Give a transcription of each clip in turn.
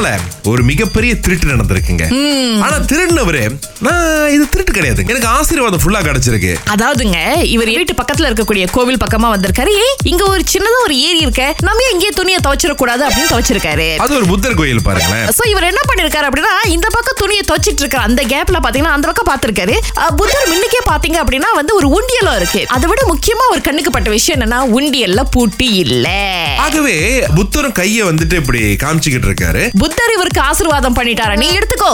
Królem. ஒரு மிகப்பெரிய திருட்டு நடந்திருக்குங்க. ஆனா திருடினவரு நான் இது திருட்டு கிடையாது எனக்கு ஆசீர்வாதம் ஃபுல்லா கிடைச்சிருக்கு. அதாவதுங்க இவர் வீட்டு பக்கத்துல இருக்கக்கூடிய கோவில் பக்கமா வந்திருக்காரு. இங்க ஒரு சின்னதா ஒரு ஏரி இருக்க. நம்ம இங்கே துணியை துவைச்சிடக்கூடாது? அப்படின்னு துவைச்சிருக்காரு. அது ஒரு புத்தர் கோயில் பாருங்களேன். சோ இவர் என்ன பண்ணிருக்காரு அப்படின்னா இந்த பக்கம் துணியை துவைச்சிட்டு இருக்க அந்த கேப்ல பாத்தீங்கன்னா அந்த பக்கம் பாத்திருக்காரு. புத்தர் முன்னுக்கே பாத்தீங்க அப்படின்னா வந்து ஒரு உண்டியலும் இருக்கு. அதை விட முக்கியமா ஒரு கண்ணுக்கு பட்ட விஷயம் என்னன்னா உண்டியல்ல பூட்டி இல்ல. ஆகவே புத்தரும் கைய வந்துட்டு இப்படி காமிச்சுக்கிட்டு இருக்காரு. புத்தர் இவருக்கு ஆசீர்வாதம் பண்ணிட்டாரா? நீ எடுத்துக்கோ.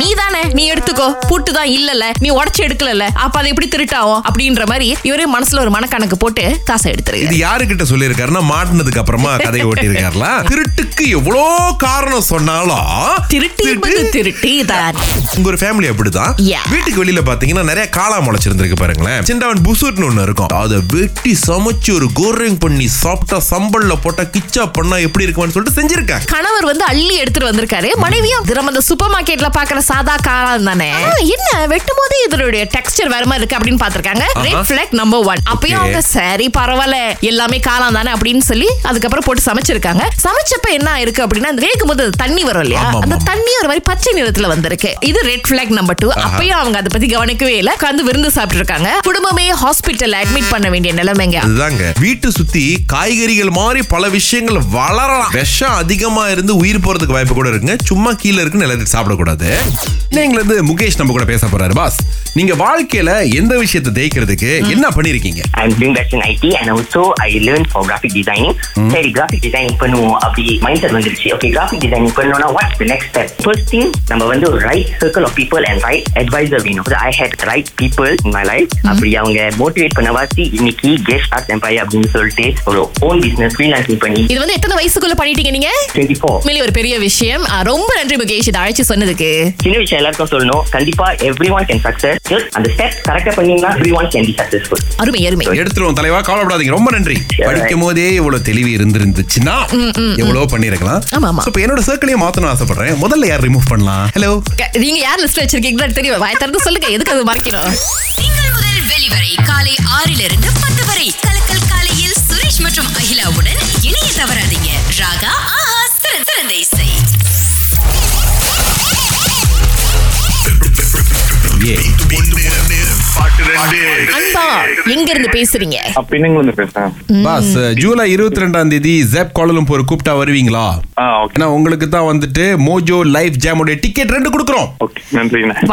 நீ தானே நீ எடுத்துக்கோ. பூட்டு தான் இல்லல நீ உடச்சு எடுக்கல அப்ப அது எப்படி திருட்டாவும் அப்படின்ற மாதிரி இவரே மனசுல ஒரு மனக்கணக்கு போட்டு காசை எடுத்துருக்கு இது யாருகிட்ட சொல்லியிருக்காருன்னா மாட்டினதுக்கு அப்புறமா கதையை ஓட்டியிருக்காருல. திருட்டுக்கு எவ்வளோ காரணம் சொன்னாலும் திருட்டு என்பது திருட்டு தான். உங்க ஒரு ஃபேமிலி அப்படிதான். வீட்டுக்கு வெளியில பாத்தீங்கன்னா நிறைய காளா முளைச்சிருந்திருக்கு பாருங்களேன். சின்னவன் புசூட்னு ஒண்ணு இருக்கும். அதை வெட்டி சமைச்சு ஒரு கோரிங் பண்ணி சாப்பிட்டா சம்பல்ல போட்டா கிச்சா பண்ணா எப்படி இருக்குமான்னு சொல்லிட்டு செஞ்சிருக்காங்க. கணவர் வந்து அள்ளி எடுத்துட்டு வந்திருக்காரு. மனைவியும் நம்ம அந்த சூப்பர் மார்க்கெட்ல பாக்குற சாதா காளான் தானே? என்ன? வெட்டும் போது இதனுடைய டெக்ஸ்டர் வேற மாதிரி இருக்கு அப்படின்னு பாத்திருக்காங்க ரெட் பிளாக் நம்பர் ஒன் அப்பயும். அவங்க சரி பரவாயில்ல. எல்லாமே காளான் தானே அப்படின்னு சொல்லி அதுக்கப்புறம் போட்டு சமைச்சிருக்காங்க. சமைச்சப்ப என்ன இருக்கு அப்படின்னா அந்த வேகும் போது தண்ணி வரும் இல்லையா? அந்த. தண்ணி ஒரு மாதிரி பச்சை நிறத்துல வந்திருக்கு. இது ரெட் பிளாக் நம்பர் டூ அப்பயும் அவங்க அதை பத்தி கவனிக்கவே இல்ல. உட்கார்ந்து விருந்து சாப்பிட்டு இருக்காங்க குடும்பமே ஹாஸ்பிட்டல் அட்மிட் பண்ண வேண்டிய நிலைமைங்க. அதுதாங்க வீட்டு சுத்தி காய்கறிகள் மாதிரி பல விஷயங்கள் வளரலாம். விஷம் அதிகமா இருந்து உயிர் போறதுக்கு வாய்ப்பு கூட இருக்குங்க சும்மா கீழே இருக்குன்னு எல்லாத்தையும் சாப்பிடக்கூடாது. நீங்க இருந்து முகேஷ் நம்ம கூட பேச போறாரு பாஸ். நீங்க வாழ்க்கையில எந்த விஷயத்தை தேய்க்கிறதுக்கு என்ன பண்ணிருக்கீங்க? I'm doing that in IT and also I learned for graphic designing. சரி graphic designing பண்ணுவோம். அப்படி மைண்ட் செட் வந்துருச்சு. ஓகே graphic designing பண்ணோம்னா what's the next step? First thing நம்ம வந்து ஒரு right circle of people and right advisor வேணும். I had ரைட் people in my life. அப்படி அவங்க மோட்டிவேட் பண்ண வாசி இன்னைக்கு கெஸ்ட் ஆர்ட் எம்பையர் அப்படின்னு சொல்லிட்டு ஒரு ஓன் பிசினஸ் ஃப்ரீலான்சிங் பண்ணி இது வந்து எத்தனை வயசுக்குள்ள பண்ணிட்டீங்க நீங்க? உண்மையிலே ஒரு பெரிய விஷயம். ரொம்ப நன்றி முகேஷ் இதை அழைச்சு சொன்னதுக்கு. சின்ன விஷயம் எல்லாருக்கும் சொல்லணும். கண்டிப்பா எவ்ரி ஒன் கேன் சக்சஸ் அந்த ஸ்டெப் கரெக்டா பண்ணீங்கன்னா every one can be successful அருமை. அருமை எடுத்துருவோம் தலைவா கவலைப்படாதீங்க. ரொம்ப நன்றி. படிக்கும் போதே இவ்வளவு தெளிவு இருந்திருந்துச்சுன்னா எவ்வளவு பண்ணிருக்கலாம். இப்ப என்னோட சர்க்கிளையும் மாத்தணும் ஆசைப்படுறேன். முதல்ல யார் ரிமூவ் பண்ணலாம்? ஹலோ நீங்க யார் லிஸ்ட் வச்சிருக்கீங்கன்னு தெரியும். வாய் திறந்து சொல்லுங்க. எதுக்கு அது மறைக்கணும்? திங்கள் முதல் வெளிவரை காலை ஆறிலிருந்து பத்து வரை. கலக்கல் காலையில் சுரேஷ் மற்றும் அகிலாவுடன் அன்பா எங்க இருந்து பேசுறீங்க பேசுறேன். பாஸ் ஜூலை இருபத்தி ரெண்டாம் தேதி ஜெப் கூப்பிட்டா வருவீங்களா? ஆ ஓகே. ஏன்னா உங்களுக்கு தான் வந்துட்டு மோஜோ லைஃப் ஜாமோட டிக்கெட் ரெண்டு கொடுக்குறோம்.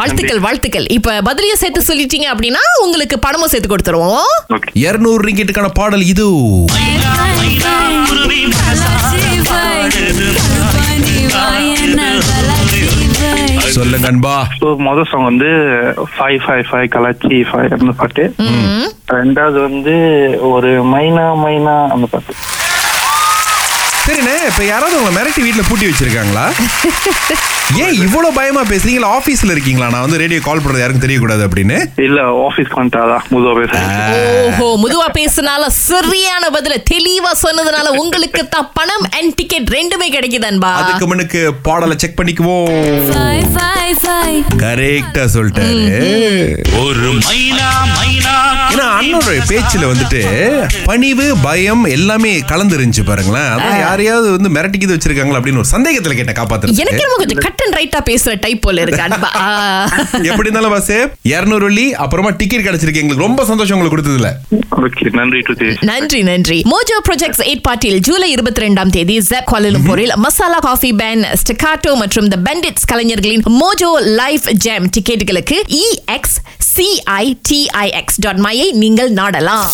வாழ்த்துக்கள் வாழ்த்துக்கள். இப்ப பதிலிய சேர்த்து சொல்லிட்டீங்க அப்படின்னா உங்களுக்கு பணமும் சேர்த்து கொடுத்துருவோம். இருநூறு ரிங்கெட்டுக்கான பாடல் இது. சொல்லுங்க அன்பா. ஸோ மொதல் சாங் வந்து ஃபைவ் ஃபைவ் ஃபைவ் கலாச்சி ஃபைவ் அந்த பாட்டு. ரெண்டாவது வந்து ஒரு மைனா மைனா அந்த பாட்டு. சரிண்ணே இப்ப யாராவது உங்களை மிரட்டி வீட்ல பூட்டி வச்சிருக்காங்களா? ஏன் இவ்வளவு பயமா பேசுறீங்களா ஆபீஸ்ல இருக்கீங்களா? நான் வந்து ரேடியோ கால் பண்றது யாருக்கும் தெரியக்கூடாது அப்படின்னு. இல்ல ஆஃபீஸ் வந்துட்டாதான் முதுவா பேசுறேன் ஓஹோ. முதுவா பேசுனால சரியான பதில தெளிவா சொன்னதுனால உங்களுக்கு தான் பணம் அண்ட் டிக்கெட் ரெண்டுமே கிடைக்குது அன்பா. அதுக்கு முன்னுக்கு பாடலை செக் பண்ணிக்குவோம். கரெக்டா சொல்லிட்டாரு. ஒரு மைனா மைனா. ஏன்னா அண்ணனோட பேச்சுல வந்துட்டு பணிவு பயம் எல்லாமே கலந்து இருந்துச்சு பாருங்களேன் அதான் யாரையாவது வந்து மிரட்டிக்கிது வச்சிருக்காங்களா அப்படின்னு ஒரு சந்தேகத்துல கேட்ட எனக்கு காப்பாத்து என்னமோ கொஞ்சம் கட் அண்ட் ரைட்டா பேசுற டைப் போல இருக்கு அன்பா. எப்படி இருந்தாலும் பாஸ் இருநூறு வெள்ளி அப்புறமா டிக்கெட் கிடைச்சிருக்கு. எங்களுக்கு ரொம்ப சந்தோஷம் உங்களுக்கு கொடுத்ததுல. நன்றி நன்றி மோஜோ ப்ராஜெக்ட்ஸ் எயிட் பார்ட்டியில் ஜூலை இருபத்தி ரெண்டாம் தேதி ஜெப் கோலலம்பூரில் மசாலா காஃபி பேன் ஸ்டெகாட்டோ மற்றும் த பெண்டிட்ஸ் கலைஞர்களின் Mojo life ஜேம் டிக்கெட்டுகளுக்கு E X C I T I X dot மையை நீங்கள் நாடலாம்.